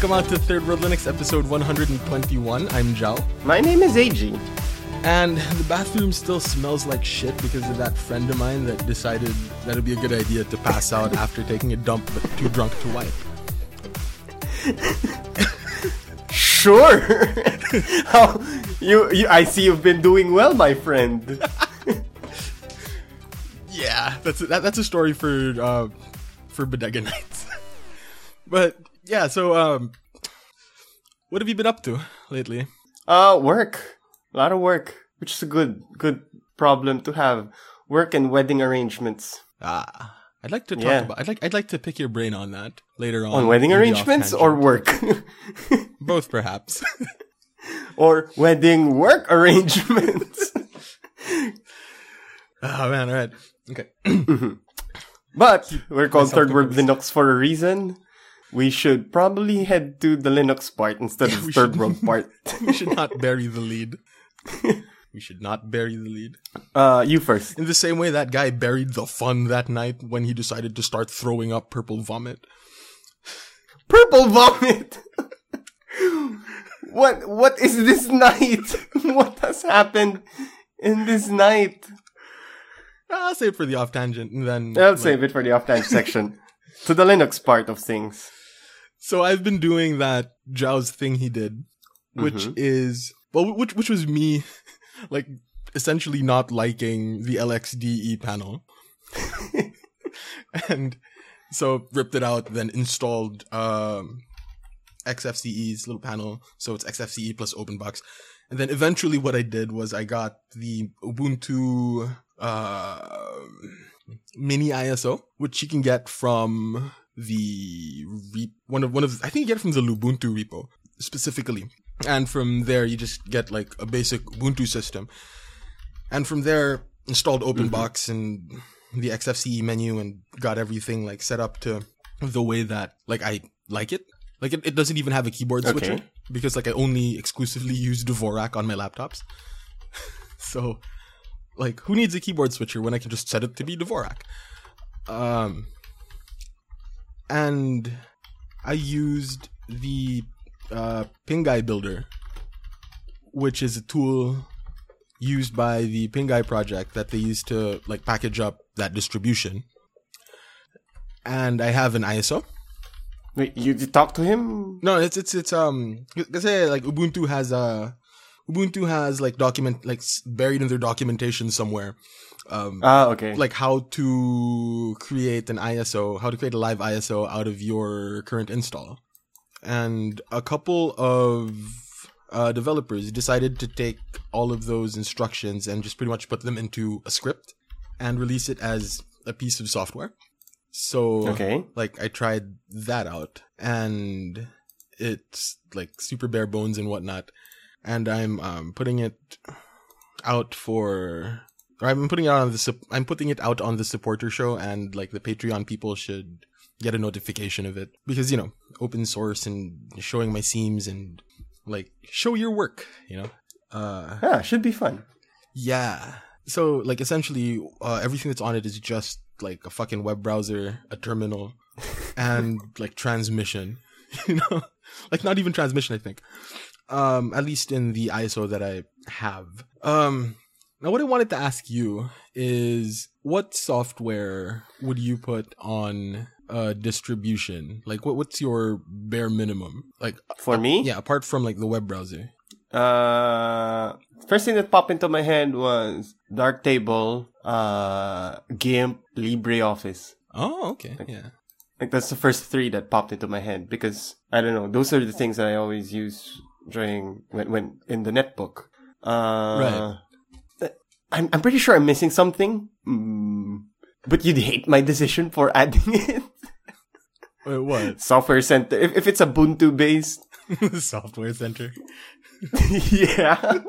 Welcome out to Third World Linux episode 121. I'm Jao. My name is AG. And the bathroom still smells like shit because of that friend of mine that decided that it'd be a good idea to pass out after taking a dump but too drunk to wipe. Sure. How you, you I see you've been doing well, my friend. Yeah, that's a, that, that's a story for uh, for Bodega Nights. but yeah, so um, what have you been up to lately? Uh work. A lot of work, which is a good good problem to have. Work and wedding arrangements. Ah, I'd like to talk Yeah. about. I'd like I'd like to pick your brain on that later on. On wedding arrangements or work? both, perhaps. or wedding work arrangements. oh man, all right, okay. But we're called Myself Third World. Linux for a reason. We should probably head to the Linux part instead of we Third should. World part. we should not bury the lead. we should not bury the lead. Uh, you first. In the same way that guy buried the fun that night when he decided to start throwing up purple vomit. Purple vomit. what? What is this night? what has happened in this night? I'll save it for the off tangent and then I'll save it for the off-time section. To the Linux part of things. So I've been doing that Zhao's thing he did, which is well, which which was me, like essentially not liking the LXDE panel, and so ripped it out, then installed um, XFCE's little panel, so it's XFCE plus OpenBox, and then eventually what I did was I got the Ubuntu uh, mini ISO, which you can get from the re- one of one of I think you get it from the Lubuntu repo specifically, and from there you just get like a basic Ubuntu system, and from there installed OpenBox and the XFCE menu and got everything like set up to the way that like I like it. Like it, it doesn't even have a keyboard switcher because like I only exclusively use Dvorak on my laptops. so like who needs a keyboard switcher when I can just set it to be Dvorak? Um and I used the uh, Pinguy Builder, which is a tool used by the Pinguy project that they use to like package up that distribution. And I have an ISO. Wait, you you talk to him? No, it's it's it's um say like Ubuntu has uh Ubuntu has like document like buried in their documentation somewhere. Um Ah, okay. like how to create an ISO, how to create a live ISO out of your current install. And a couple of uh, developers decided to take all of those instructions and just pretty much put them into a script and release it as a piece of software. So, Okay. like, I tried that out and it's like super bare bones and whatnot. And I'm um, putting it out for or I'm putting it on the I'm putting it out on the supporter show and like the Patreon people should get a notification of it. Because you know open source and showing my seams and like show your work you know? Uh Ah, should be fun. yeah. So like essentially uh, everything that's on it is just like a fucking web browser a terminal and like transmission you know? Like not even transmission i think. Um at least in the iso that i have. Um now what i wanted to ask you is what software would you put on uh distribution like what what's your bare minimum like For me? yeah apart from like the web browser Uh, first thing that popped into my head was Darktable, uh, GIMP, LibreOffice. oh okay yeah Like that's the first three that popped into my head because I don't know. Those are the things that I always use during when when in the netbook. Uh, right. I'm I'm pretty sure I'm missing something. Mm, but you'd hate my decision for adding it. Wait, what Software Center. If if it's Ubuntu based, software center yeah.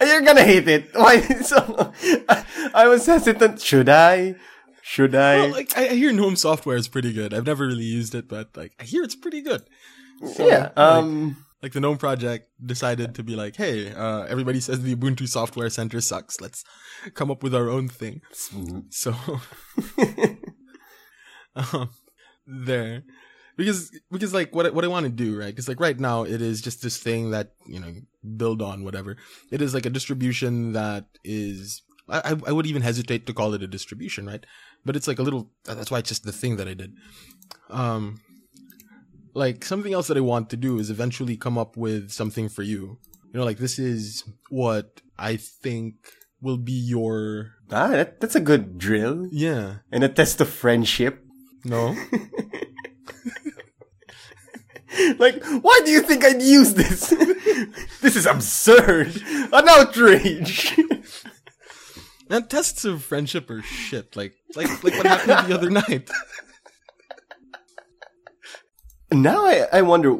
You're gonna hate it. Why? So I, I was hesitant. Should I? Should I? Well, like I, I hear GNOME software is pretty good. I've never really used it, but like I hear it's pretty good. So, yeah. Um. like the GNOME project decided to be like, hey, uh, everybody says the Ubuntu Software Center sucks. Let's come up with our own thing. So, um, there. because because like what what I want to do right because like right now it is just this thing that you know build on whatever it is like a distribution that is I I would even hesitate to call it a distribution right but it's like a little that's why it's just the thing that I did um like something else that I want to do is eventually come up with something for you you know like this is what I think will be your Ah, that, that's a good drill yeah and a test of friendship. no Like, why do you think I'd use this? this is absurd. An outrage. and tests of friendship are shit like like like what happened the other night now I, I wonder,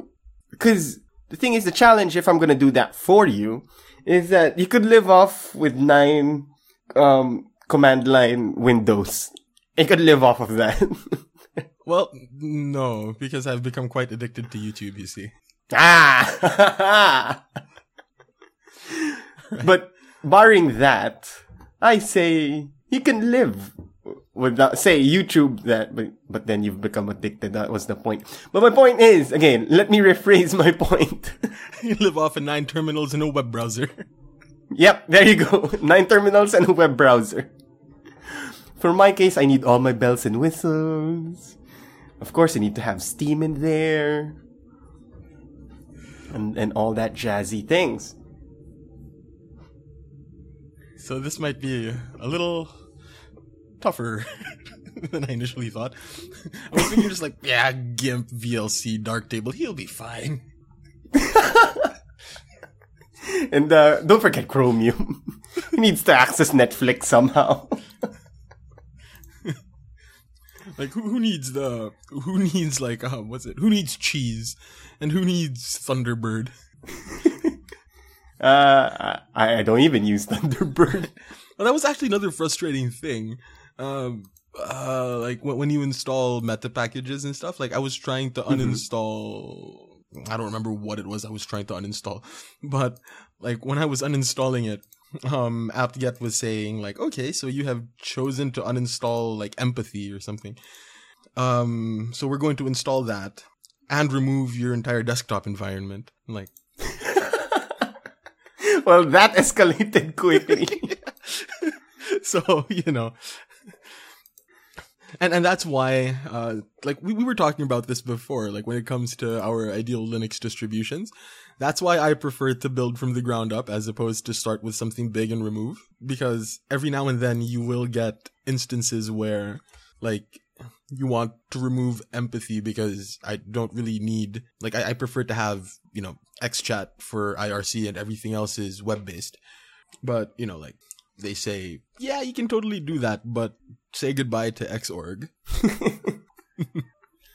because the thing is, the challenge, if I'm gonna do that for you, is that you could live off with nine um, command line windows. You could live off of that. Well, no, because I've become quite addicted to YouTube, you see. ah! But barring that, I say you can live without say YouTube that but but then you've become addicted. That was the point. But my point is, again, let me rephrase my point. you live off of nine terminals in a web browser. yep, there you go. Nine terminals and a web browser. For my case, I need all my bells and whistles. Of course, I need to have Steam in there. And, and all that jazzy things. So this might be a little tougher than I initially thought. I was thinking just like, yeah, GIMP, VLC, Darktable, he'll be fine. And uh, don't forget Chromium. he needs to access Netflix somehow. Like who, who needs the who needs like um what's it? Who needs cheese? And who needs Thunderbird? Uh, I, I don't even use Thunderbird. Well, that was actually another frustrating thing. Um, uh, like when, when you install meta packages and stuff, like I was trying to uninstall. I don't remember what it was I was trying to uninstall, but like when I was uninstalling it, um, apt-get was saying like, okay, so you have chosen to uninstall like empathy or something. Um, so we're going to install that and remove your entire desktop environment. I'm like, well, that escalated quickly. so you know and and that's why uh like we, we were talking about this before like when it comes to our ideal linux distributions. That's why i prefer to build from the ground up as opposed to start with something big and remove because every now and then you will get instances where like you want to remove empathy because I don't really need like I, I prefer to have you know xchat for IRC and everything else is web based but you know like they say yeah you can totally do that but say goodbye to xorg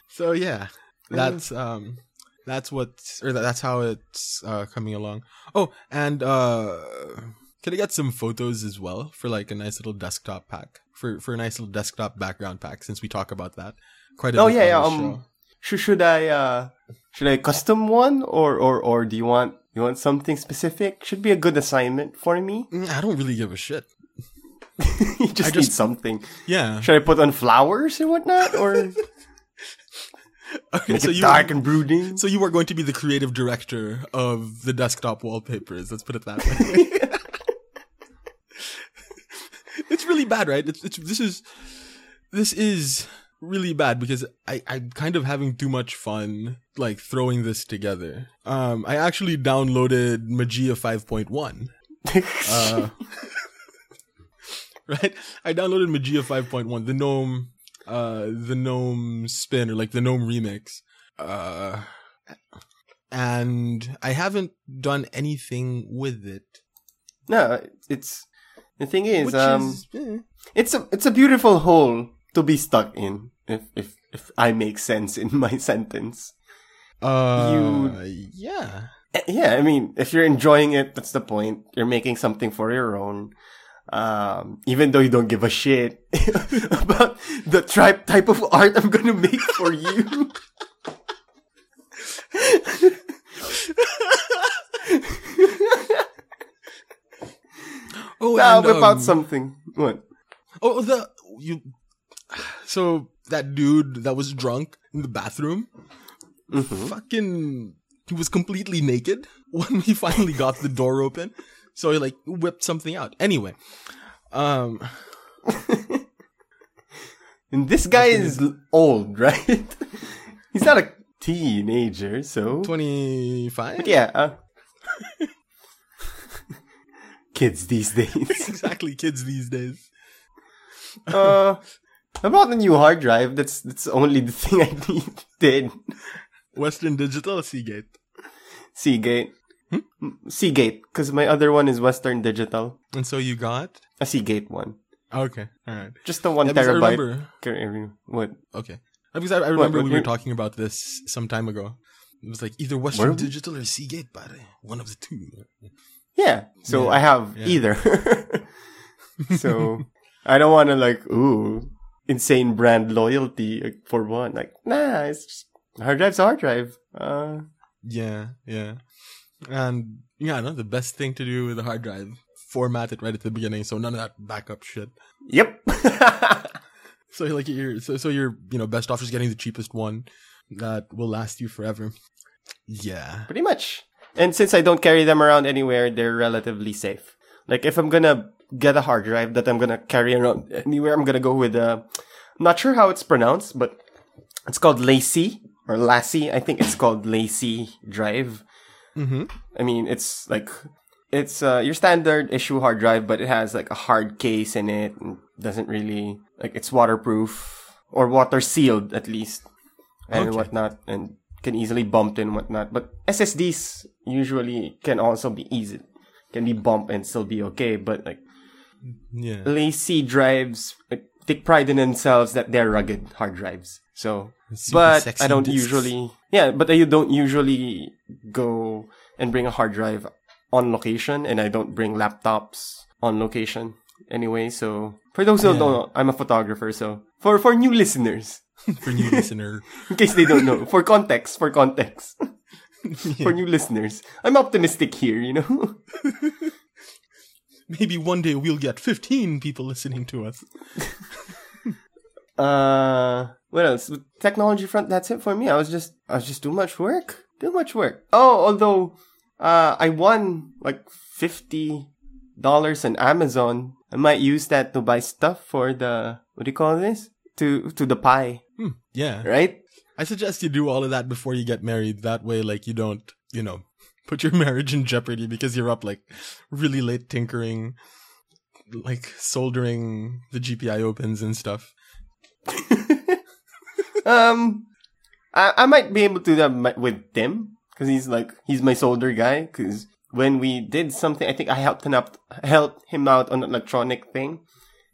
so yeah that's um that's what or that's how it's uh coming along oh and uh can i get some photos as well for like a nice little desktop pack for for a nice little desktop background pack since we talk about that quite a oh bit yeah, on yeah. the Um. Should should I uh should I custom one or or or do you want you want something specific? Should be a good assignment for me. Mm, i don't really give a shit you just, just- need something. yeah Should I put on flowers and whatnot, or okay make so it you dark and brooding? so you are going to be the creative director of the desktop wallpapers let's put it that way it's really bad, right? It's, it's this is this is really bad because I I'm kind of having too much fun like throwing this together. Um, I actually downloaded Mageia 5.1. Uh, right? I downloaded Mageia 5.1, the GNOME, uh, the GNOME spin or like the GNOME remix. Uh, and I haven't done anything with it. no, it's the thing is, Which um, is, eh. it's a it's a beautiful hole to be stuck in. If if if I make sense in my sentence. Uh, yeah. Eh, Yeah, I mean, if you're enjoying it, that's the point. You're making something for your own. Um, even though you don't give a shit about the type type of art I'm gonna make for you. Oh, Now and, about um, something. What? Oh, the you. So that dude that was drunk in the bathroom, Mm-hmm. fucking, he was completely naked when we finally got the door open. So he like whipped something out. Anyway, um, And this guy is old, right? He's not a teenager, so. twenty five. Yeah. Uh, kids these days. exactly, kids these days. uh, I bought a new hard drive. That's that's only the thing I needed. Western Digital, Seagate. Seagate. Hmm? Seagate, because my other one is Western Digital. And so you got A Seagate one. okay, all right. Just the one Yeah, because I remember- What? Okay. Because I, I remember what we were talking about this some time ago. It was like either Western Were we? Digital or Seagate, but uh, one of the two. Yeah. So Yeah, I have yeah. either. so I don't want to like, ooh, insane brand loyalty for one. Like, nah, it's just hard drive's hard drive. Uh, Yeah, yeah. And yeah, no, the best thing to do with a hard drive, format it right at the beginning, so none of that backup shit. yep. So like you're so so you're you know best off just getting the cheapest one that will last you forever. Yeah. Pretty much. And since I don't carry them around anywhere, they're relatively safe. Like if I'm gonna get a hard drive that I'm gonna carry around anywhere, I'm gonna go with uh I'm not sure how it's pronounced, but it's called Lacy or Lassie. I think it's called LaCie Drive. Mm-hmm. I mean, it's like it's uh, your standard issue hard drive, but it has like a hard case in it. And doesn't really like it's waterproof or water sealed at least, and Okay. whatnot, and can easily bumped and whatnot. But SSDs usually can also be easy, can be bumped and still be okay. But like Yeah. LaCie drives take pride in themselves that they're rugged hard drives. So, but I don't discs. usually, yeah, but I don't usually go and bring a hard drive on location, and I don't bring laptops on location anyway. So, for those who Yeah. don't know, I'm a photographer. So, for for new listeners, For new listener. in case they don't know, for context, for context, for new listeners, I'm optimistic here. You know. Maybe one day we'll get 15 people listening to us. Uh, what else? Technology front. That's it for me. I was just, I was just too much work. Too much work. Oh, although, uh, I won like fifty dollars on Amazon. I might use that to buy stuff for the what do you call this? To to the pie, Hmm, yeah. right? I suggest you do all of that before you get married. That way, like, you don't, you know, put your marriage in jeopardy because you're up, like, really late tinkering, like, soldering the GPIO pins and stuff. Um, I I might be able to do that with Tim because he's like he's my solder guy. Because when we did something, I think I helped him out, helped him out on an electronic thing,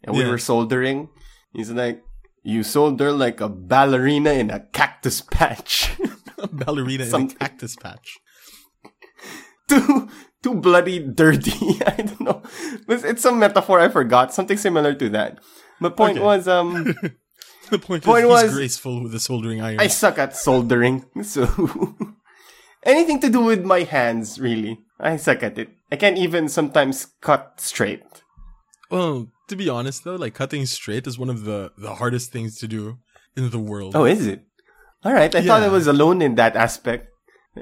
and we Yeah. were soldering. He's like, "You solder like a ballerina in a cactus patch." A ballerina in a cactus patch. Too too bloody dirty. I don't know. It's, it's some metaphor I forgot. Something similar to that. My point Okay. was um. The point, Point is, he's was- graceful with the soldering iron. I suck at soldering, so anything to do with my hands, really, I suck at it. I can't even sometimes cut straight. well, to be honest though, like cutting straight is one of the the hardest things to do in the world. Oh, is it? All right, I thought I was alone in that aspect.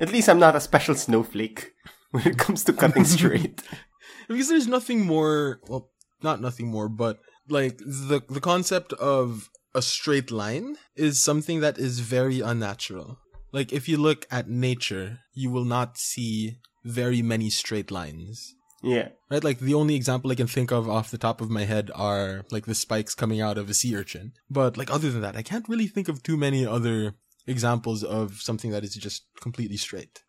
At least I'm not a special snowflake when it comes to cutting straight. because there's nothing more well not nothing more but like the the concept of a straight line is something that is very unnatural. Like if you look at nature you will not see very many straight lines. Yeah. right? Like the only example i can think of off the top of my head are like the spikes coming out of a sea urchin. But like other than that i can't really think of too many other examples of something that is just completely straight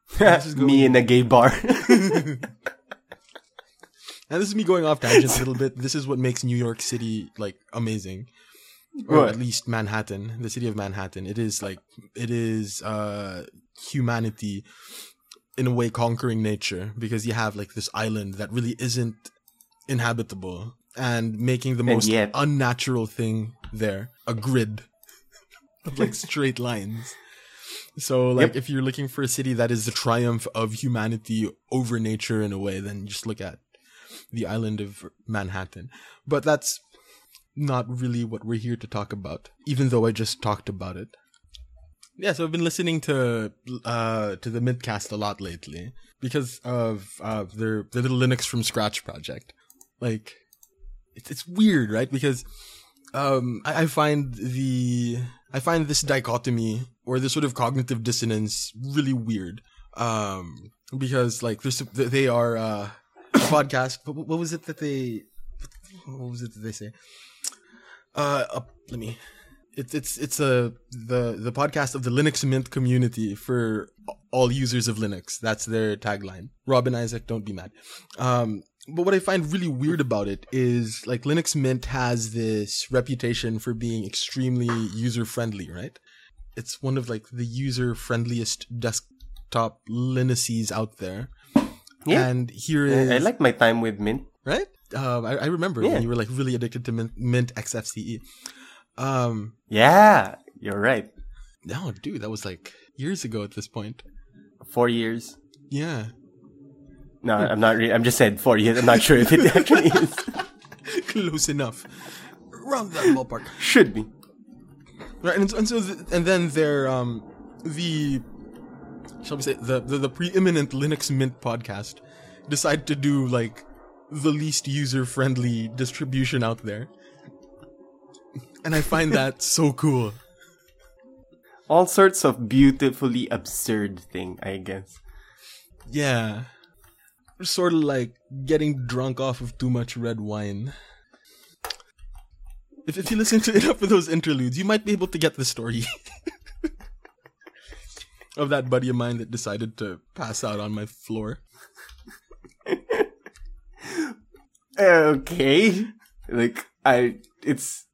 Me in a gay bar. Now this is me going off tangent a little bit. This is what makes New York City like amazing, or What? at least Manhattan, the city of Manhattan. It is like it is uh humanity in a way conquering nature because you have like this island that really isn't inhabitable and making the And most yet- unnatural thing there a grid of like straight lines. So like Yep. if you're looking for a city that is the triumph of humanity over nature in a way, then just look at the island of Manhattan. But that's not really what we're here to talk about, even though I just talked about it. Yeah, so I've been listening to uh to the Mintcast a lot lately because of uh their the little Linux from scratch project. Like it's it's weird, right? Because um I, I find the I find this dichotomy or this sort of cognitive dissonance really weird. Um because like they are uh a podcast but what was it that they what was it that they say? Uh, uh let me it's it's it's a the the podcast of the Linux Mint community for all users of Linux. That's their tagline. Rob and Isaac, don't be mad. Um, but what I find really weird about it is like Linux Mint has this reputation for being extremely user friendly, right? It's one of like the user friendliest desktop Linuxes out there. Yeah. And here is I like my time with Mint. Right? Um, I, I remember yeah. when you were like really addicted to Mint, Mint XFCE. Um, yeah, you're right. No, dude, that was like years ago at this point. Four years. Yeah. No, I'm not. Re- I'm just saying four years. I'm not sure if it actually is. Close enough. Around that ballpark. Should be. Right, and, and so the, and then there, um, the shall we say the, the the preeminent Linux Mint podcast decided to do like the least user friendly distribution out there and I find that so cool. All sorts of beautifully absurd thing, I guess. Yeah. Sort of like getting drunk off of too much red wine. If, if you listen to enough of those interludes, you might be able to get the story of that buddy of mine that decided to pass out on my floor. okay. Like, I, it's,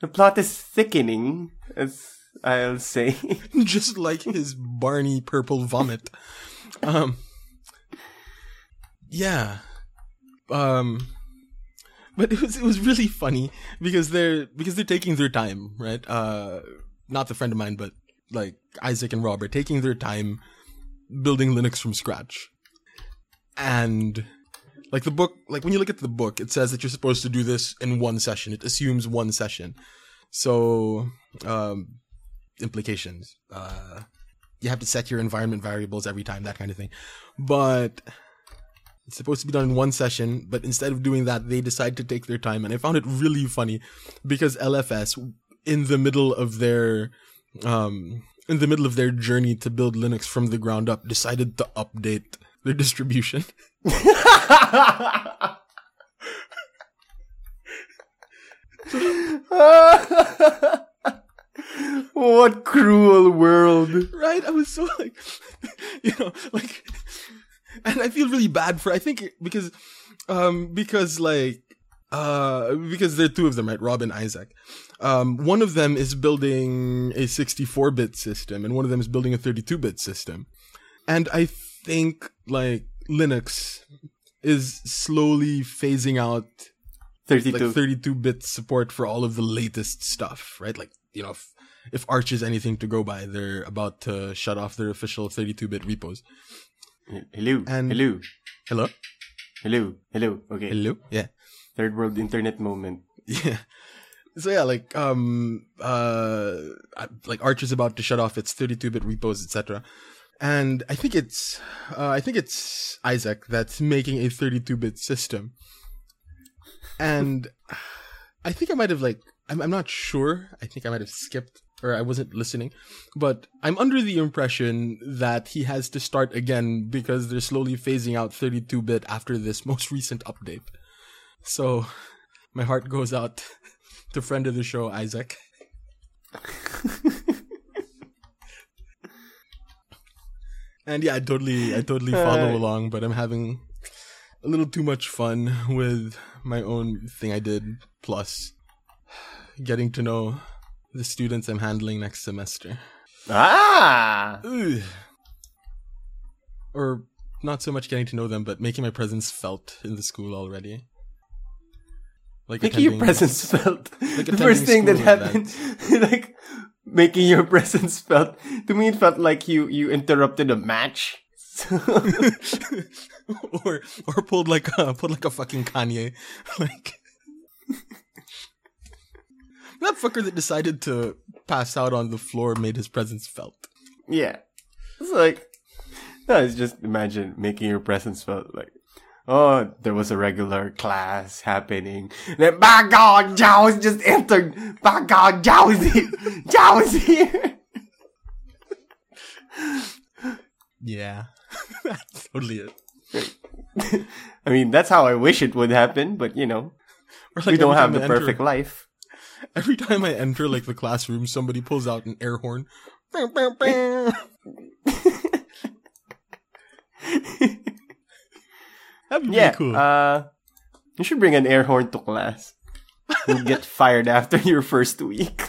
the plot is thickening, as I'll say. Just like his Barney purple vomit. Um, yeah. Um, but it was it was really funny because they're because they're taking their time, right? Uh, not the friend of mine, but like Isaac and Rob are taking their time building Linux from scratch, and like the book, like when you look at the book, it says that you're supposed to do this in one session. It assumes one session. So, um, implications. Uh, you have to set your environment variables every time, that kind of thing. But it's supposed to be done in one session, but instead of doing that, they decide to take their time. And I found it really funny because LFS, in the middle of their, um, in the middle of their journey to build Linux from the ground up, decided to update their distribution. what cruel world. Right? I was so like, you know, like, and I feel really bad for, I think, because, um, because like, uh, because there are two of them, right? Rob and Isaac. Um, one of them is building a 64-bit system, and one of them is building a 32-bit system. And I think, like, Linux is slowly phasing out 32 like 32 bit support for all of the latest stuff, right? Like, you know, if, if Arch is anything to go by, they're about to shut off their official 32 bit repos. Hello. And hello. Hello. Hello. Hello. Okay. Hello. Yeah. Third world internet moment. Yeah. So yeah, like um uh like Arch is about to shut off its 32 bit repos, etc and I think it's uh, I think it's Isaac that's making a 32-bit system, and I think I might have like I'm, I'm not sure. I think I might have skipped or I wasn't listening, but I'm under the impression that he has to start again because they're slowly phasing out 32-bit after this most recent update. So my heart goes out to friend of the show Isaac. And yeah, I totally, I totally follow along, but I'm having a little too much fun with my own thing I did, plus getting to know the students I'm handling next semester. Ah! Ugh. Or not so much getting to know them, but making my presence felt in the school already. Like making your presence felt. Like the first thing that happened, like making your presence felt. To me, it felt like you you interrupted a match. or or pulled like a pulled like a fucking Kanye, like. That fucker that decided to pass out on the floor made his presence felt. Yeah. It's like, no, it's just imagine making your presence felt like, oh, there was a regular class happening. Then, by God, Zhao just entered. By God, Zhao is here. Zhao is here. Yeah. That's totally it. I mean, that's how I wish it would happen, but you know, Or we don't have the perfect life. Every time I enter like the classroom, somebody pulls out an air horn. That'd be Yeah. really cool. Uh, you should bring an air horn to class. You'll get fired after your first week.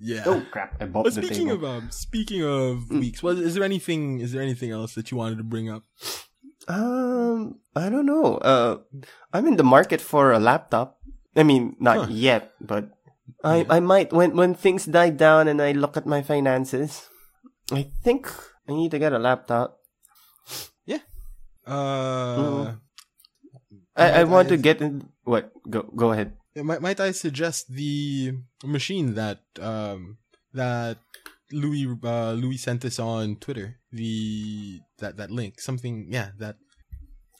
yeah. Oh crap! I bumped But the speaking table. of um, speaking of Mm. weeks, well, is there anything is there anything else that you wanted to bring up? Um, I don't know. Uh, I'm in the market for a laptop. I mean, not Huh. yet, but I. I might when when things die down and I look at my finances. I think I need to get a laptop. Yeah. Uh, I, I want I- to get in. What? Go go ahead. might might I suggest the machine that um that Louis uh, Louis sent us on Twitter? The that that link something yeah that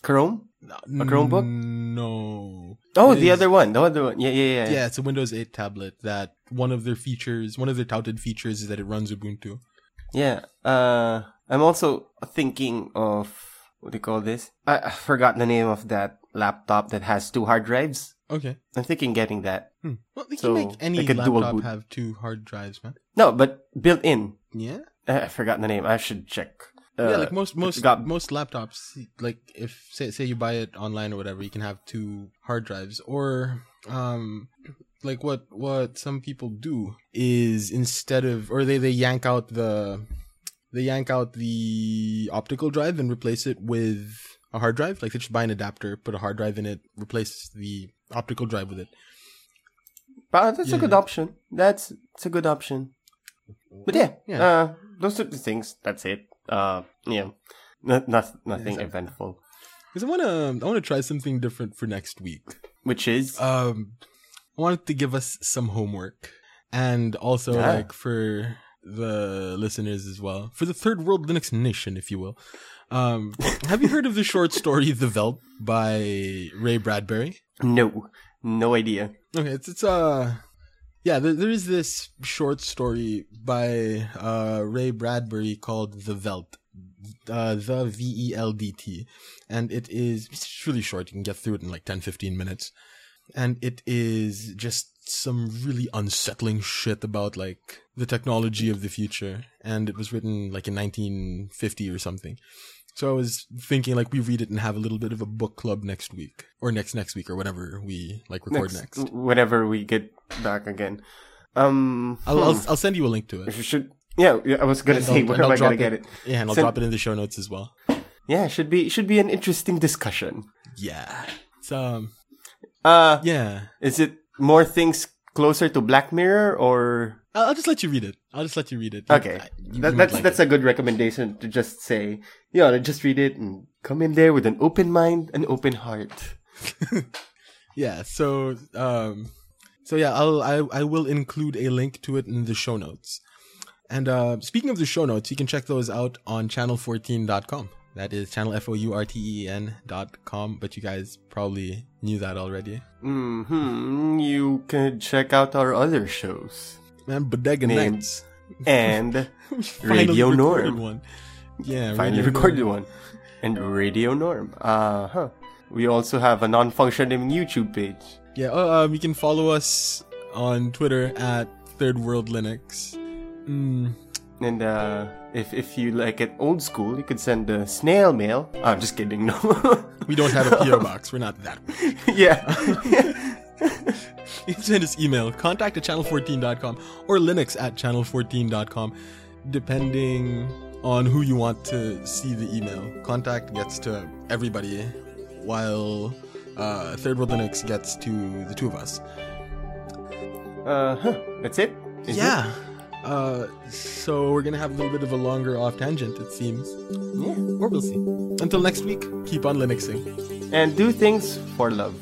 Chrome? a Chromebook? No. Oh, It the is- other one. The other one. Yeah, yeah, yeah. Yeah, it's a Windows 8 tablet that one of their features, one of their touted features is that it runs Ubuntu. Yeah. Uh, I'm also thinking of what do you call this? I, I forgot the name of that laptop that has two hard drives. Okay. I'm thinking getting that. Hmm. Well, they So, can make any like laptop have two hard drives, man. No, but built in. Yeah. Uh, I forgot the name. I should check. Uh, yeah, like most most got- most laptops, like if say say you buy it online or whatever, you can have two hard drives. Or um, like what what some people do is instead of or they they yank out the they yank out the optical drive and replace it with a hard drive. Like they just buy an adapter, put a hard drive in it, replace the optical drive with it. But that's a Yeah. good option. That's it's a good option. But yeah, Yeah. Uh, those are the things. That's it. Uh, yeah, not nothing Exactly. eventful. Because I wanna I wanna try something different for next week. Which is um I wanted to give us some homework and also Yeah. like for the listeners as well for the third world linux nation if you will um have you heard of the short story the veldt by ray bradbury no, no idea. okay it's it's uh yeah there, there is this short story by uh ray bradbury called the veldt uh, the V E L D T, and it is it's really short. You can get through it in like 10, 15 minutes, and it is just some really unsettling shit about like the technology of the future. And it was written like in 1950 or something. So I was thinking like we read it and have a little bit of a book club next week or next next week or whenever we like record next. Whenever we get back again. Um, I'll, I'll hmm. I'll send you a link to it. Should. Yeah, yeah, I was gonna And say I'll- where am I'll gonna drop get it- it? Yeah, and I'll Send- drop it in the show notes as well. Yeah, should be should be an interesting discussion. Yeah. It's um Uh, yeah. is it more things closer to Black Mirror or? I'll, just let you read it. I'll just let you read it. Okay, you that, that's like that's it. a good recommendation to just say, you know, just read it and come in there with an open mind, an open heart. yeah. So um, so yeah, I'll I I will include a link to it in the show notes. And uh, speaking of the show notes, you can check those out on channel14.com. That is channel f o u r t e n dot com. But you guys probably knew that already. Hmm. You can check out our other shows Man, Bodega. Nights. and Radio Norm. One. Yeah, finally Radio recorded Norm. one, and Radio Norm. Uh huh. We also have a non-functioning YouTube page. Yeah, oh, um, you can follow us on Twitter at Third World Linux. Mm, And uh, if if you like it old school, you could send a snail mail. Oh, I'm just kidding. No. we don't have a PO box. We're not that. yeah. You can send us email contact at channel14.com or linux at channel14.com, depending on who you want to see the email. Contact gets to everybody, while uh, Third World Linux gets to the two of us. uh huh. That's it. Is yeah. Uh, so we're gonna have a little bit of a longer off tangent, it seems. Yeah. Or we'll see. Until next week, keep on Linuxing. And do things for love.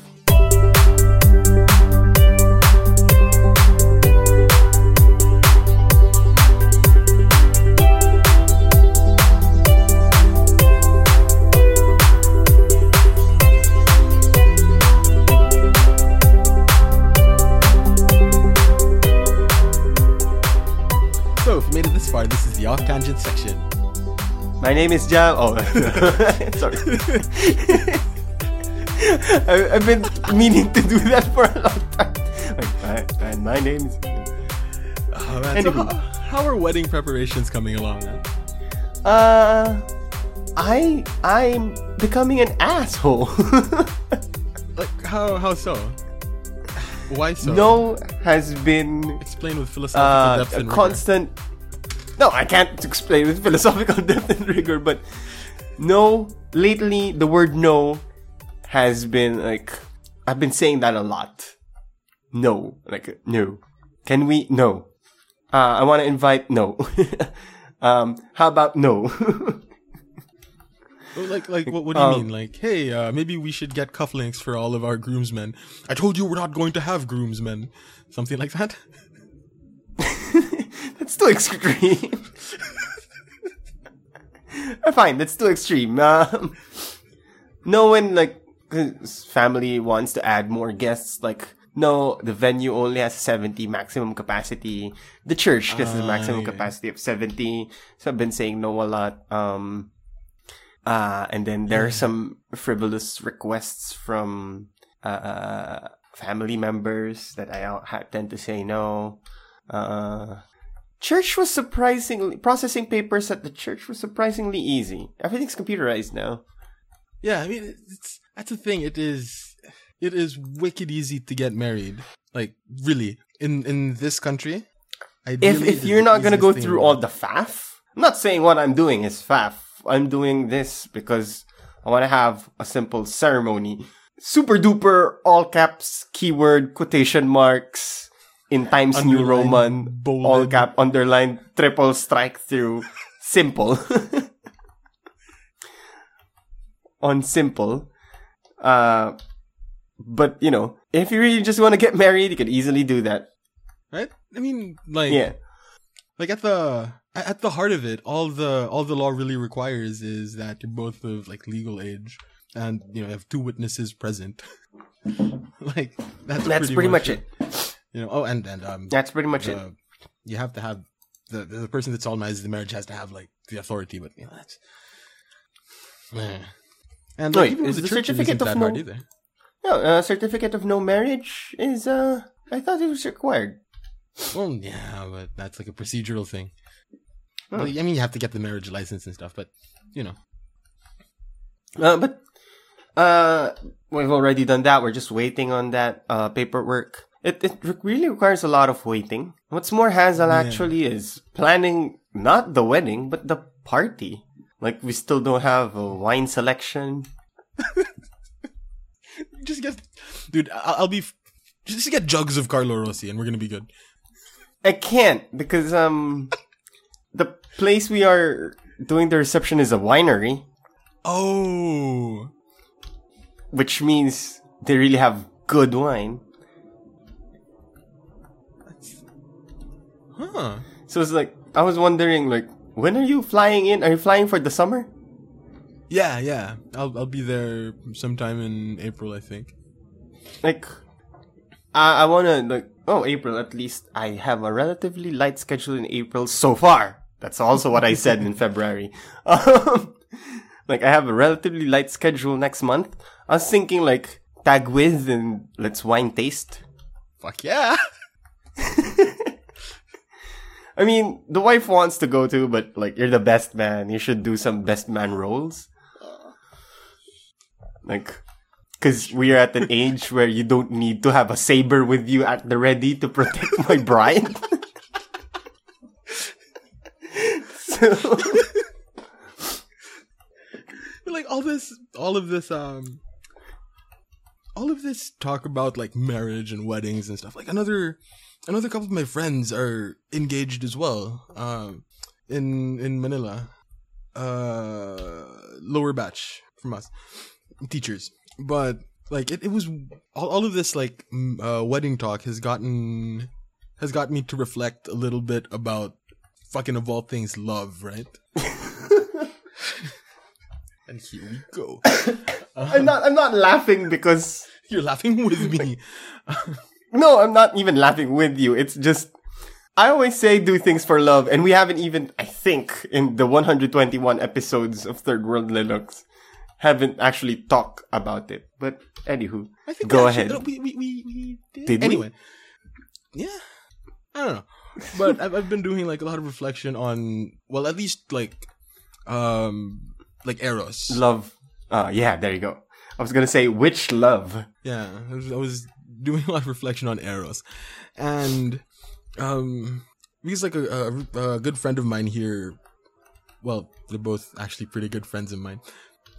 This far, this is the off tangent section. My name is Jam. Oh, sorry. I, I've been meaning to do that for a long time. Like, my, and my name is. Oh, man. So how, how are wedding preparations coming along? Man? Uh, I I'm becoming an asshole. Like, how how so? Why so? no has been explained with philosophical uh, depth a constant. rigor. No, I can't explain with philosophical depth and rigor, but no. Lately, the word no has been like I've been saying that a lot. No, like no. Can we? No. Uh, I want to invite. No. um, how about no? Like, like, what, what do you Um, mean? Like, hey, uh, maybe we should get cufflinks for all of our groomsmen. I told you we're not going to have groomsmen. Something like that? Too extreme. Uh, Fine, that's too extreme. Um, no one like family wants to add more guests. Like, no, the venue only has seventy maximum capacity. The church has a maximum yeah. capacity of seventy. So I've been saying no a lot. Um, uh, and then there are some frivolous requests from uh, family members that I uh, ha- tend to say no. Uh, church was surprisingly processing papers at the church was surprisingly easy. Everything's computerized now. Yeah, I mean, it's that's the thing. It is, it is wicked easy to get married. Like, really, in in this country. If if you're not gonna go through all the faff, I'm not saying what I'm doing is faff. I'm doing this because I want to have a simple ceremony. Super duper all caps keyword quotation marks in Times New Roman bolded. all cap underline triple strike through simple on simple. Uh, but you know, if you really just want to get married, you can easily do that. right? I mean, like, Yeah. like at the at the heart of it, all the all the law really requires is that you're both of like legal age, and you know have two witnesses present. like that's That's pretty much it. You know. Oh, and and um, That's pretty much it. you have to have the the person that solemnizes the marriage has to have like the authority, but you know that's. Eh. And like, Wait, even is the the certificate of that no- either. No, uh, certificate of no marriage is uh I thought it was required. Well, yeah, but that's like a procedural thing. Oh. I mean, you have to get the marriage license and stuff, but you know. Uh, but uh we've already done that. We're just waiting on that uh paperwork. It it really requires a lot of waiting. What's more hassle Yeah. actually is planning not the wedding but the party. Like we still don't have a wine selection. Just get, dude. I'll, I'll be. Just get jugs of Carlo Rossi, and we're gonna be good. I can't because um the place we are doing the reception is a winery. Oh, which means they really have good wine. Huh? So it's like I was wondering, like, when are you flying in? Are you flying for the summer? Yeah, yeah. I'll I'll be there sometime in April, I think. Like, I I wanna like, oh, April. At least I have a relatively light schedule in April so far. That's also what I said in February. Um, like, I have a relatively light schedule next month. I was thinking like tag with and let's wine taste. Fuck yeah. I mean, the wife wants to go too, but like, you're the best man. You should do some best man roles. Like, cause we are at an age where you don't need to have a saber with you at the ready to protect my bride. so, like all this, all of this, um, all of this talk about like marriage and weddings and stuff. Like another another couple of my friends are engaged as well. Um, in in Manila, uh, lower batch from us, teachers. But like it, it was all, all of this like uh, wedding talk has gotten has got me to reflect a little bit about fucking of all things love, right? and here we go. I'm not. I'm not laughing because you're laughing with me. no, I'm not even laughing with you. It's just I always say do things for love, and we haven't even, I think, in the 121 episodes of Third World Linux, haven't actually talked about it. But anywho, I think go actually, ahead. we, we, we, we did. Did we? anyway. Yeah. I don't know. But I've, I've been doing like a lot of reflection on, well, at least like, um, like Eros. Love. Uh, yeah, there you go. I was gonna say which love. Yeah, I was, I was doing a lot of reflection on Eros, and um, because like a, a, a good friend of mine here, well, they're both actually pretty good friends of mine.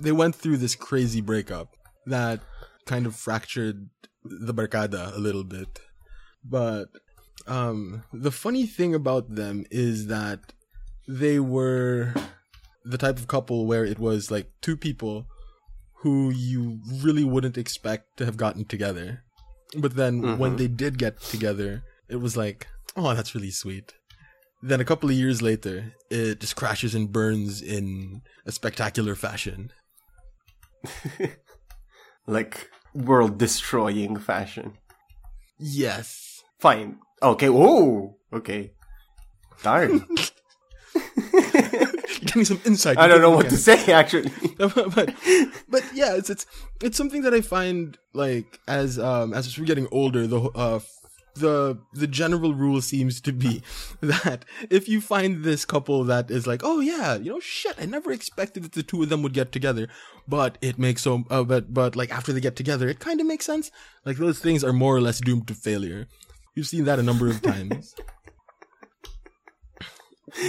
They went through this crazy breakup that kind of fractured the barkada a little bit, but um, the funny thing about them is that they were the type of couple where it was like two people who you really wouldn't expect to have gotten together. But then when mm-hmm. they did get together, it was like, oh, that's really sweet. Then a couple of years later, it just crashes and burns in a spectacular fashion. Like world destroying fashion. Yes. Fine. Okay. Oh. Okay. Darn. You're getting some insight. I don't know what to say actually. but, but but yeah, it's it's it's something that I find like as um as we're getting older, the uh the the general rule seems to be that if you find this couple that is like, oh yeah, you know, shit, I never expected that the two of them would get together, but it makes so, uh, but but like after they get together, it kind of makes sense. Like those things are more or less doomed to failure. You've seen that a number of times.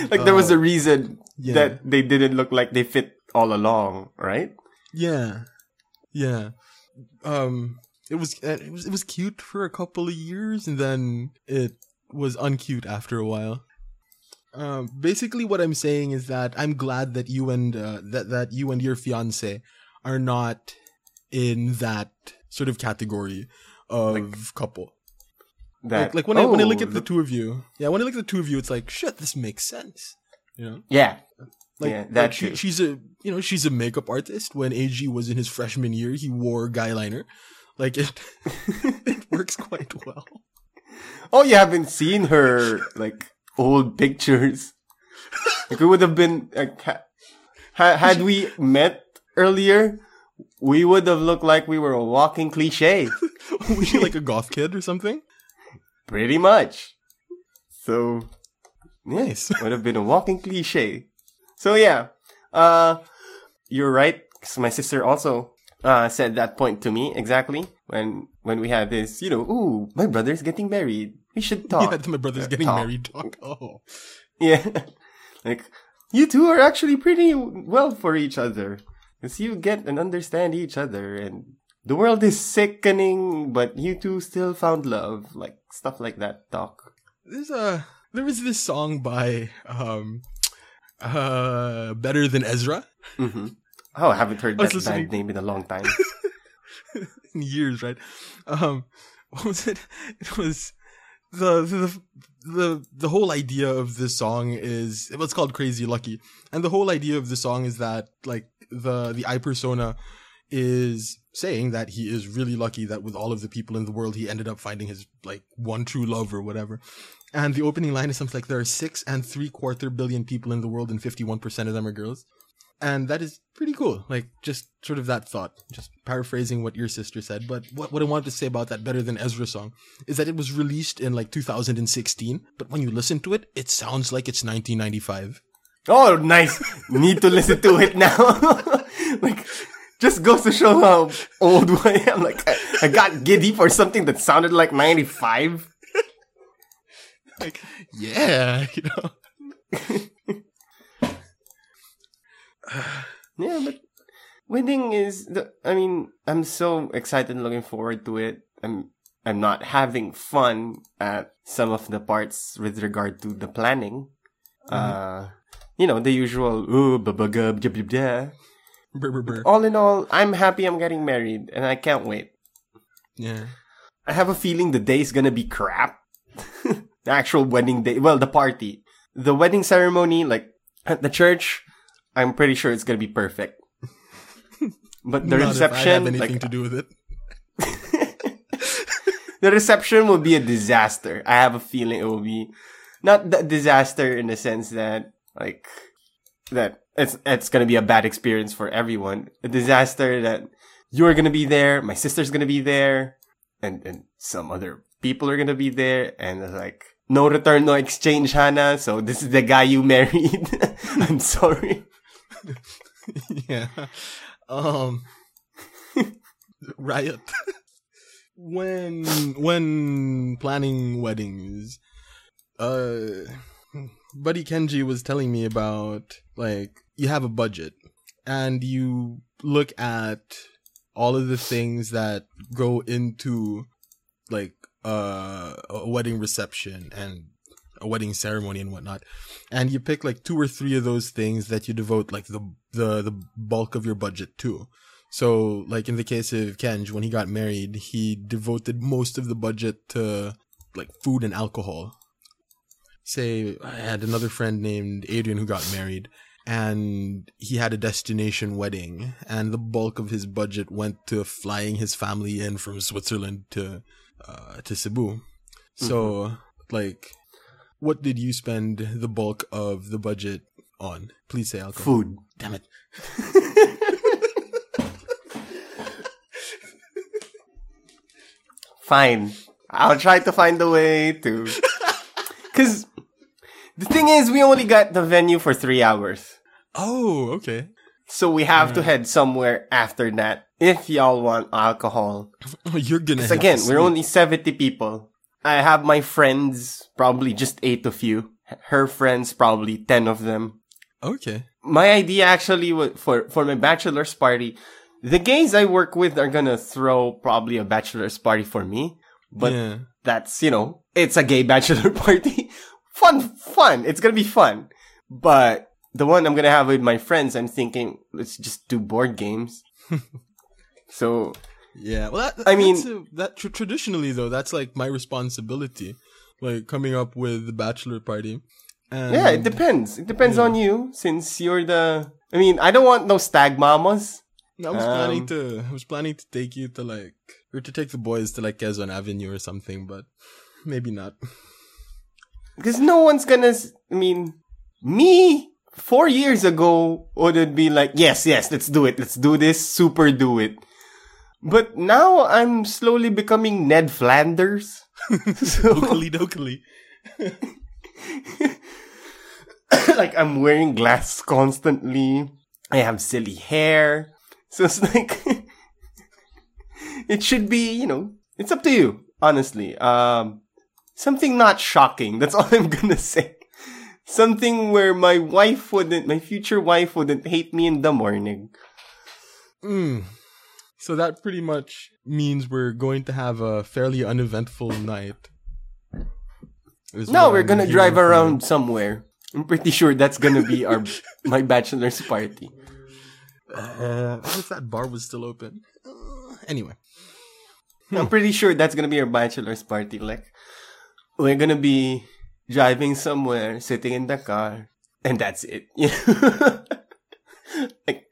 like there was a reason yeah. that they didn't look like they fit all along, right? Yeah, yeah. Um, it was uh, it was it was cute for a couple of years, and then it was uncute after a while. Um, basically, what I'm saying is that I'm glad that you and uh, that that you and your fiance are not in that sort of category of couple. That Like, like when I when I look oh, at the two of you, yeah, when I look at the two of you, it's like shit. This makes sense, you know. yeah, Like, Yeah, like that's she, true. she's a you know she's a makeup artist. When AG was in his freshman year, he wore guy liner. Like it, it works quite well. Oh, you haven't seen her like old pictures. Like, it would have been like, ha- had we met earlier, we would have looked like we were a walking cliche, was she like a goth kid or something? pretty much. So, Nice. would have been a walking cliche. So yeah, uh, you're right. 'cause my sister also uh, said that point to me exactly when when we had this. You know, ooh, my brother's getting married. We should talk. Yeah, my brother's getting talk. married. Talk. Oh, Yeah. like, you two are actually pretty well for each other. Because you get and understand each other, and the world is sickening, but you two still found love. Like, stuff like that talk. there's a there was this song by um uh better than Ezra hmm Oh, I haven't heard I that band name in a long time. in years, right? Um, what was it? It was the the the the whole idea of this song is it what's called Crazy Lucky, and the whole idea of the song is that like the the I persona is saying that he is really lucky that with all of the people in the world he ended up finding his like one true love or whatever. And the opening line is something like there are six and three quarter billion people in the world and fifty one percent of them are girls. And that is pretty cool. Like just sort of that thought. Just paraphrasing what your sister said. But what, what I wanted to say about that better than Ezra song is that it was released in like 2016, but when you listen to it, it sounds like it's 1995. oh, nice. Need to listen to it now. like, just goes to show how old I am. Like, I, I got giddy for something that sounded like 95. Like, yeah, you know. Yeah, but winning is the, I mean, I'm so excited and looking forward to it. I'm, I'm not having fun at some of the parts with regard to the planning. Uh, you know, the usual, ooh, blah, blah, blah, blah, blah, All in all, I'm happy I'm getting married and I can't wait. Yeah. I have a feeling the day's gonna be crap. the actual wedding day, well, the party. The wedding ceremony, like, at the church, I'm pretty sure it's gonna be perfect. But the Not if I have reception, anything like, to do with it. the reception will be a disaster. I have a feeling it will be not the disaster in the sense that like that it's it's gonna be a bad experience for everyone. A disaster that you're gonna be there, my sister's gonna be there, and and some other people are gonna be there, and like no return, no exchange, Hannah. So this is the guy you married. I'm sorry. yeah. Um riot. when when planning weddings, uh Buddy Kenji was telling me about like you have a budget and you look at all of the things that go into like uh, a wedding reception and a wedding ceremony and whatnot, and you pick like two or three of those things that you devote like the the the bulk of your budget to. So, like in the case of Kenj, when he got married, he devoted most of the budget to like food and alcohol. Say, I had another friend named Adrian who got married, and he had a destination wedding, and the bulk of his budget went to flying his family in from Switzerland to uh, to Cebu. So, like, what did you spend the bulk of the budget on? Please say alcohol. Food. Damn it. Fine. I'll try to find a way to. Because the thing is, we only got the venue for three hours. Oh, okay. So we have to head somewhere after that if y'all want alcohol. Oh, you're gonna. Because again, we're only 70 people. I have my friends, probably just eight of you. Her friends, probably 10 of them. Okay. My idea actually for, for my bachelor's party, the gays I work with are gonna throw probably a bachelor's party for me. But yeah. that's, you know, it's a gay bachelor party. fun, fun. It's gonna be fun. But the one I'm gonna have with my friends, I'm thinking, let's just do board games. so, Yeah. Well, that, I mean- that's, uh, that tr- traditionally though, that's like my responsibility, like coming up with the bachelor party. And yeah, it depends. It depends on you, since you're the, I mean, I don't want no stag mamas. I was planning um, to. I was planning to take you to like, or to take the boys to like Quezon Avenue or something, but maybe not. Because no one's gonna, I mean, me, four years ago, would it be like, yes, yes, let's do it. Let's do this. Super do it. But now I'm slowly becoming Ned Flanders. so, Dokily, dokily. like I'm wearing glass constantly. I have silly hair. So it's like it should be, you know, it's up to you, honestly. Um something not shocking. That's all I'm going to say. Something where my wife wouldn't my future wife wouldn't hate me in the morning. Mm. So that pretty much means we're going to have a fairly uneventful night. No, we're I'm to drive around somewhere. I'm pretty sure that's going to be our my bachelor's party. Uh, what if that bar was still open? Uh, anyway. I'm pretty sure that's gonna be our bachelor's party. Like, we're gonna be driving somewhere, sitting in the car, and that's it. like,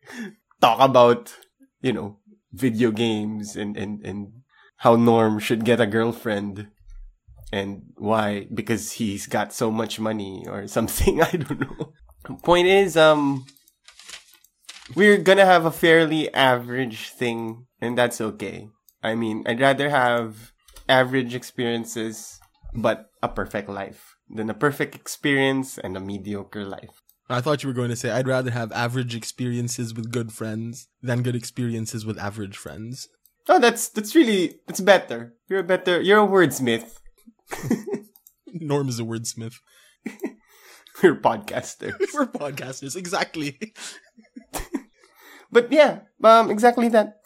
talk about, you know, video games and, and, and how Norm should get a girlfriend and why, because he's got so much money or something. I don't know. Point is, um, we're gonna have a fairly average thing, and that's okay. I mean, I'd rather have average experiences, but a perfect life than a perfect experience and a mediocre life. I thought you were going to say I'd rather have average experiences with good friends than good experiences with average friends. Oh, that's that's really that's better. You're a better. You're a wordsmith. Norm is a wordsmith. we're podcasters. We're podcasters, exactly. But yeah, um, exactly that.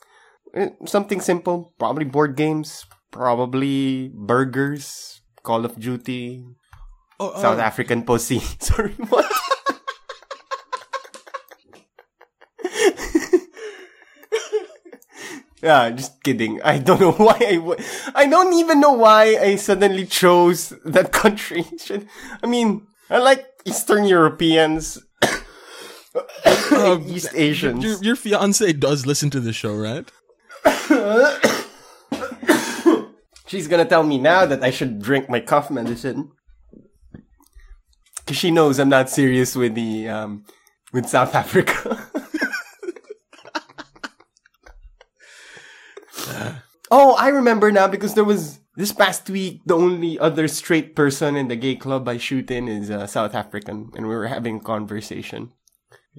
Uh, Something simple, probably board games, probably burgers, Call of Duty, Oh, oh, South African pussy. Sorry, what? yeah, just kidding. I don't know why I. w- I don't even know why I suddenly chose that country. I mean, I like Eastern Europeans, Um, East Asians. Your, your fiance does listen to the show, right? She's gonna tell me now that I should drink my cough medicine. Cause she knows I'm not serious with the, um, with South Africa. oh, I remember now because there was, this past week, the only other straight person in the gay club I shoot in is uh, South African, and we were having a conversation.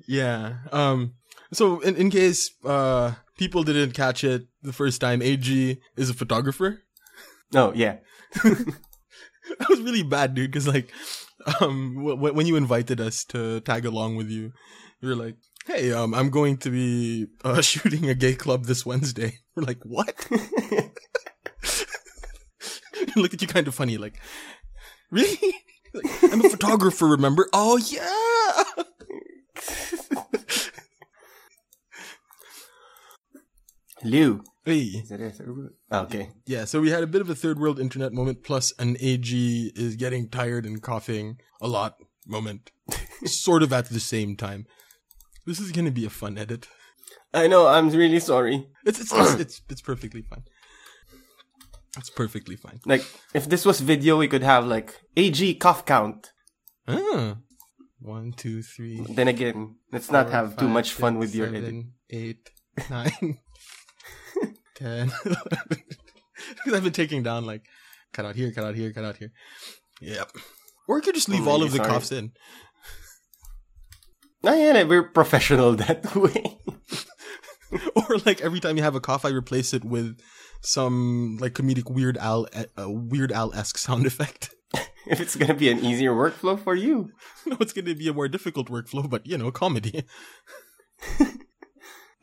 Yeah. Um. So in, in case uh people didn't catch it the first time, AG is a photographer. Oh, yeah. That was really bad, dude. Because like, um, w- when you invited us to tag along with you, you were like, "Hey, um, I'm going to be uh, shooting a gay club this Wednesday." We're like, "What?" Looked at you kind of funny, like, "Really?" Like, I'm a photographer, remember? Oh yeah. Lou. Hey. Is that it? Okay. Yeah, so we had a bit of a third world internet moment, plus an AG is getting tired and coughing a lot moment, sort of at the same time. This is gonna be a fun edit. I know, I'm really sorry. It's it's it's it's, it's perfectly fine. It's perfectly fine. Like, if this was video, we could have like AG cough count. Ah. One, two, three. Then again, let's not four, have too much fun six, with your seven, edit. eight, nine, ten. Because I've been taking down like cut out here, cut out here, cut out here. Yep. Or you could just leave I'm all really of the sorry. coughs in. No, yeah, we're professional that way. or like every time you have a cough, I replace it with some like comedic Weird Al, uh, Weird Al esque sound effect. if it's gonna be an easier workflow for you. no, it's going to be a more difficult workflow, but you know, comedy.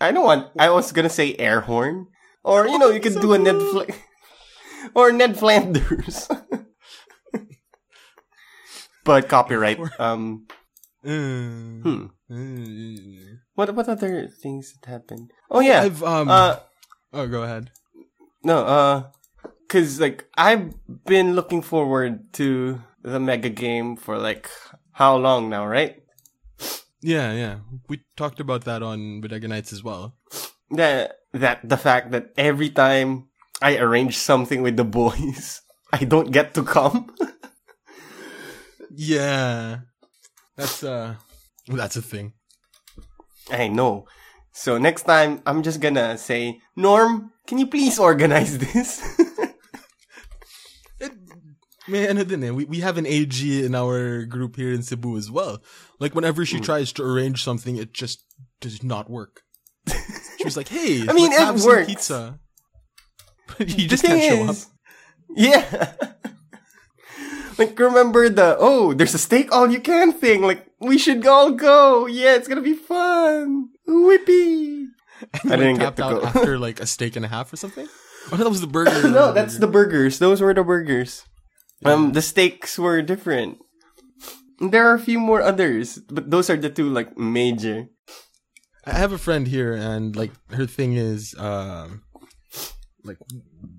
I don't want, I was gonna say air horn. Or, you know, you could do a Ned Fla- or Ned Flanders. but copyright. Um, Mm. hmm. Mm. What, what other things that happened? Oh yeah. I've um. Uh, oh, go ahead. No, uh, cause like I've been looking forward to the mega game for like how long now, right? Yeah, yeah. We talked about that on Bodega Nights as well. That that the fact that every time I arrange something with the boys, I don't get to come. Yeah, that's uh, that's a thing. I know. So next time I'm just gonna say, Norm, can you please organize this? Man, din eh. We, we have an AG in our group here in Cebu as well. Like, whenever she tries to arrange something, it just does not work. She was like, hey, I mean, it works. pizza. But you just can't show up. Yeah. like remember the oh, there's a steak all you can thing. Like we should all go. Yeah, it's gonna be fun. Whippy. And I didn't get to out go. after like a steak and a half or something. Oh, that was the burger. no, that's the burgers. Those were the burgers. Um, the steaks were different. There are a few more others, but those are the two like major. I have a friend here, and like her thing is, um, like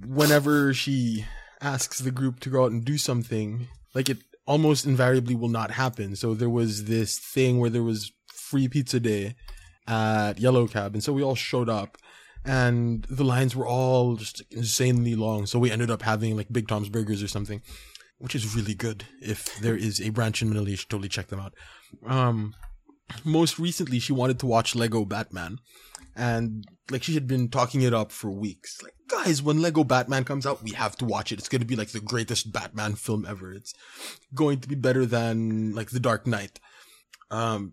whenever she asks the group to go out and do something, like it almost invariably will not happen. So there was this thing where there was free pizza day at Yellow Cab, and so we all showed up, and the lines were all just insanely long. So we ended up having like Big Tom's Burgers or something, which is really good. If there is a branch in Manila, you should totally check them out. Um, most recently she wanted to watch Lego Batman. And like she had been talking it up for weeks. Like, guys, when Lego Batman comes out, we have to watch it. It's gonna be like the greatest Batman film ever. It's going to be better than like The Dark Knight. Um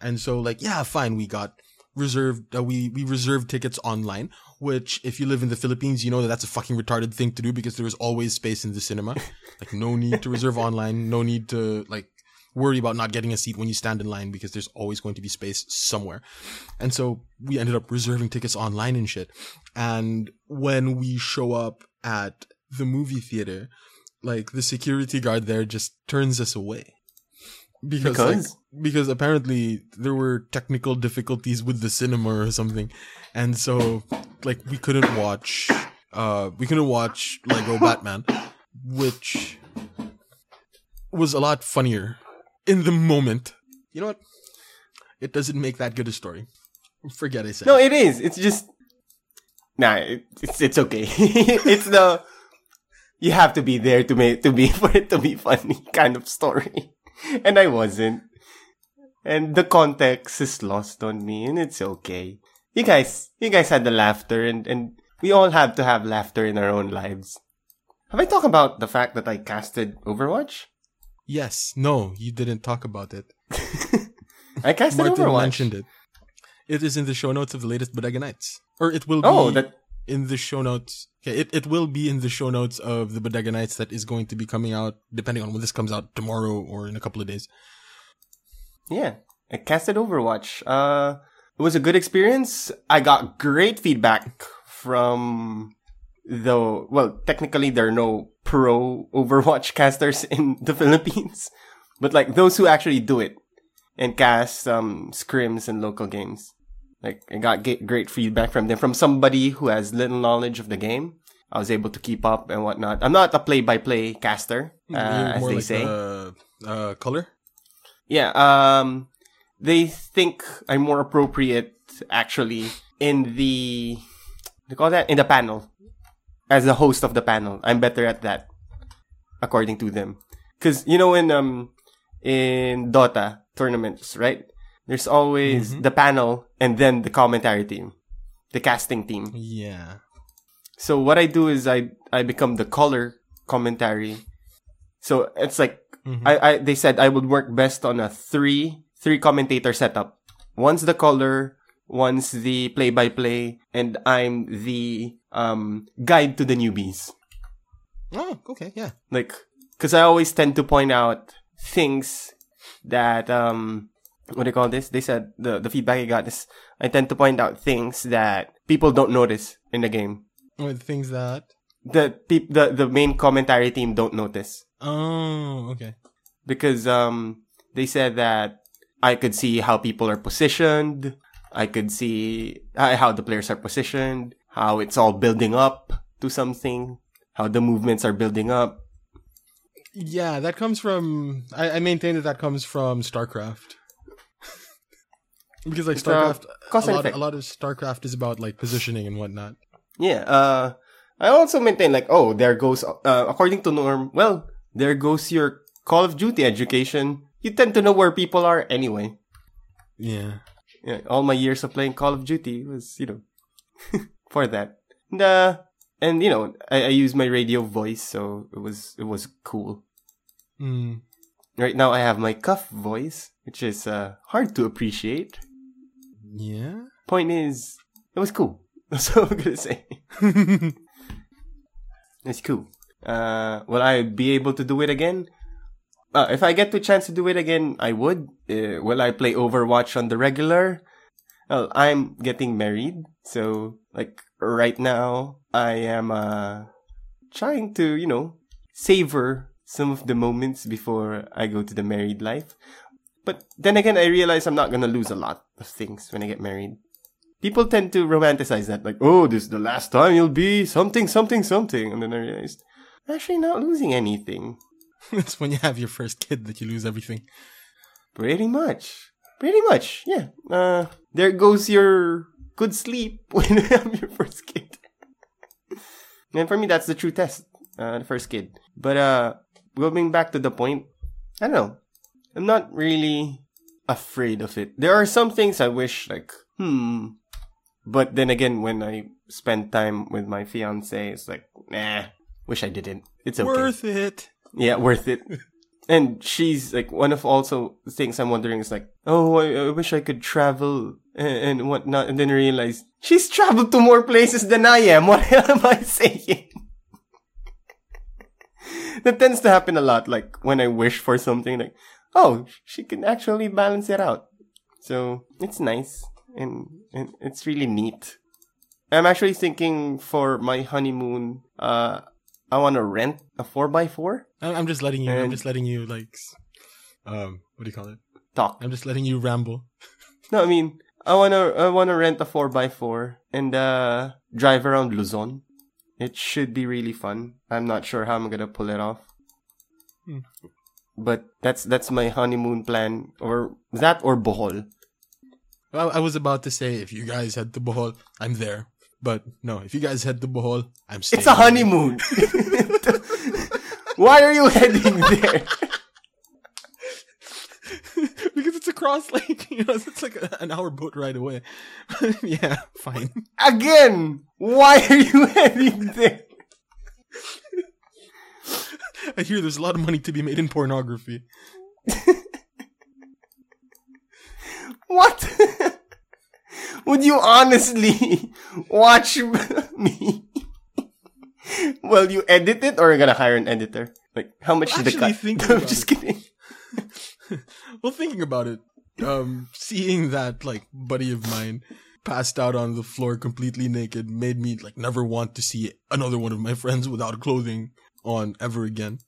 and so like, yeah, fine, we got reserved uh, we we reserved tickets online, which if you live in the Philippines, you know that that's a fucking retarded thing to do because there is always space in the cinema. like no need to reserve online, no need to like worry about not getting a seat when you stand in line because there's always going to be space somewhere. And so we ended up reserving tickets online and shit. And when we show up at the movie theater, like the security guard there just turns us away. Because, because? Like, because apparently there were technical difficulties with the cinema or something. And so like we couldn't watch uh we couldn't watch Lego Batman, which was a lot funnier in the moment. You know what? It doesn't make that good a story. Forget I said. No, it is. It's just nah. It's it's okay. it's the you have to be there to make to be for it to be funny kind of story, and I wasn't. And the context is lost on me, and it's okay. You guys, you guys had the laughter, and and we all have to have laughter in our own lives. Have I talked about the fact that I casted Overwatch? Yes. No, you didn't talk about it. I casted Martin Overwatch. mentioned it. It is in the show notes of the latest Bodega Nights. Or it will oh, be that... in the show notes. Okay, it, it will be in the show notes of the Bodega Nights that is going to be coming out, depending on when this comes out, tomorrow or in a couple of days. Yeah. I casted Overwatch. Uh, it was a good experience. I got great feedback from though well technically there are no pro overwatch casters in the philippines but like those who actually do it and cast um scrims and local games. Like i got great feedback from them from somebody who has little knowledge of the game. I was able to keep up and whatnot. I'm not a play-by-play caster uh, as they like say. the, uh, color? Yeah um they think i'm more appropriate actually in the they call that in the panel as the host of the panel. I'm better at that, according to them. Because you know in um in Dota tournaments, right? There's always mm-hmm. the panel and then the commentary team, the casting team. Yeah. So what I do is I I become the color commentary. So it's like mm-hmm. I, I they said I would work best on a three three commentator setup. One's the color, one's the play by play, and I'm the um, guide to the newbies. Oh, okay, yeah. Like, because I always tend to point out things that um, what do you call this? They said the the feedback I got is I tend to point out things that people don't notice in the game. With things that the pe- the the main commentary team don't notice. Oh, okay. Because um, they said that I could see how people are positioned. I could see how the players are positioned how it's all building up to something, how the movements are building up. Yeah, that comes from. I, I maintain that that comes from StarCraft. because like StarCraft, a, lot, a lot of StarCraft is about like positioning and whatnot. Yeah. Uh, I also maintain like, oh, there goes. Uh, according to norm, well, there goes your Call of Duty education. You tend to know where people are anyway. Yeah. Yeah. All my years of playing Call of Duty was, you know. for that. And, uh, and you know, I, I use my radio voice, so it was it was cool. Mm. Right now, I have my cuff voice, which is uh, hard to appreciate. Yeah. Point is, it was cool. That's all I'm gonna say. it's cool. Uh, will I be able to do it again? Uh, if I get the chance to do it again, I would. Uh, will I play Overwatch on the regular? Well, I'm getting married, so like right now, I am uh trying to, you know, savor some of the moments before I go to the married life. But then again, I realize I'm not gonna lose a lot of things when I get married. People tend to romanticize that, like, oh, this is the last time you'll be something, something, something. And then I realized, I'm actually not losing anything. It's when you have your first kid that you lose everything. Pretty much. Pretty much, yeah. Uh, there goes your good sleep when you have your first kid. and for me, that's the true test. Uh, the first kid. But uh, going back to the point, I don't know. I'm not really afraid of it. There are some things I wish, like, hmm. But then again, when I spend time with my fiance, it's like, nah, wish I didn't. It's okay. Worth it. Yeah, worth it. and she's like one of also things I'm wondering is like, oh, I, I wish I could travel and, and, whatnot, and then realize she's traveled to more places than I am. What am I saying? that tends to happen a lot. Like when I wish for something, like, oh, she can actually balance it out. So it's nice and, and it's really neat. I'm actually thinking for my honeymoon, uh, I want to rent a 4x4. I'm just letting you, I'm just letting you, like, um, what do you call it? Talk. I'm just letting you ramble. No, I mean, I wanna, I wanna rent a 4x4 and, uh, drive around Luzon. It should be really fun. I'm not sure how I'm gonna pull it off. Hmm. But that's, that's my honeymoon plan. Or that or Bohol. Well, I was about to say, if you guys head to Bohol, I'm there. But no, if you guys head to Bohol, I'm staying. It's a honeymoon. Why are you heading there? because it's across like you know it's like an hour boat ride away. yeah, fine. Again, why are you heading there? I hear there's a lot of money to be made in pornography. What? Would you honestly watch me? Well, you edit it, or you're gonna hire an editor? Like, how much Well, did the actually cut? thinking I'm just kidding. Well, thinking about it, um, seeing that like buddy of mine passed out on the floor completely naked made me like never want to see another one of my friends without clothing on ever again.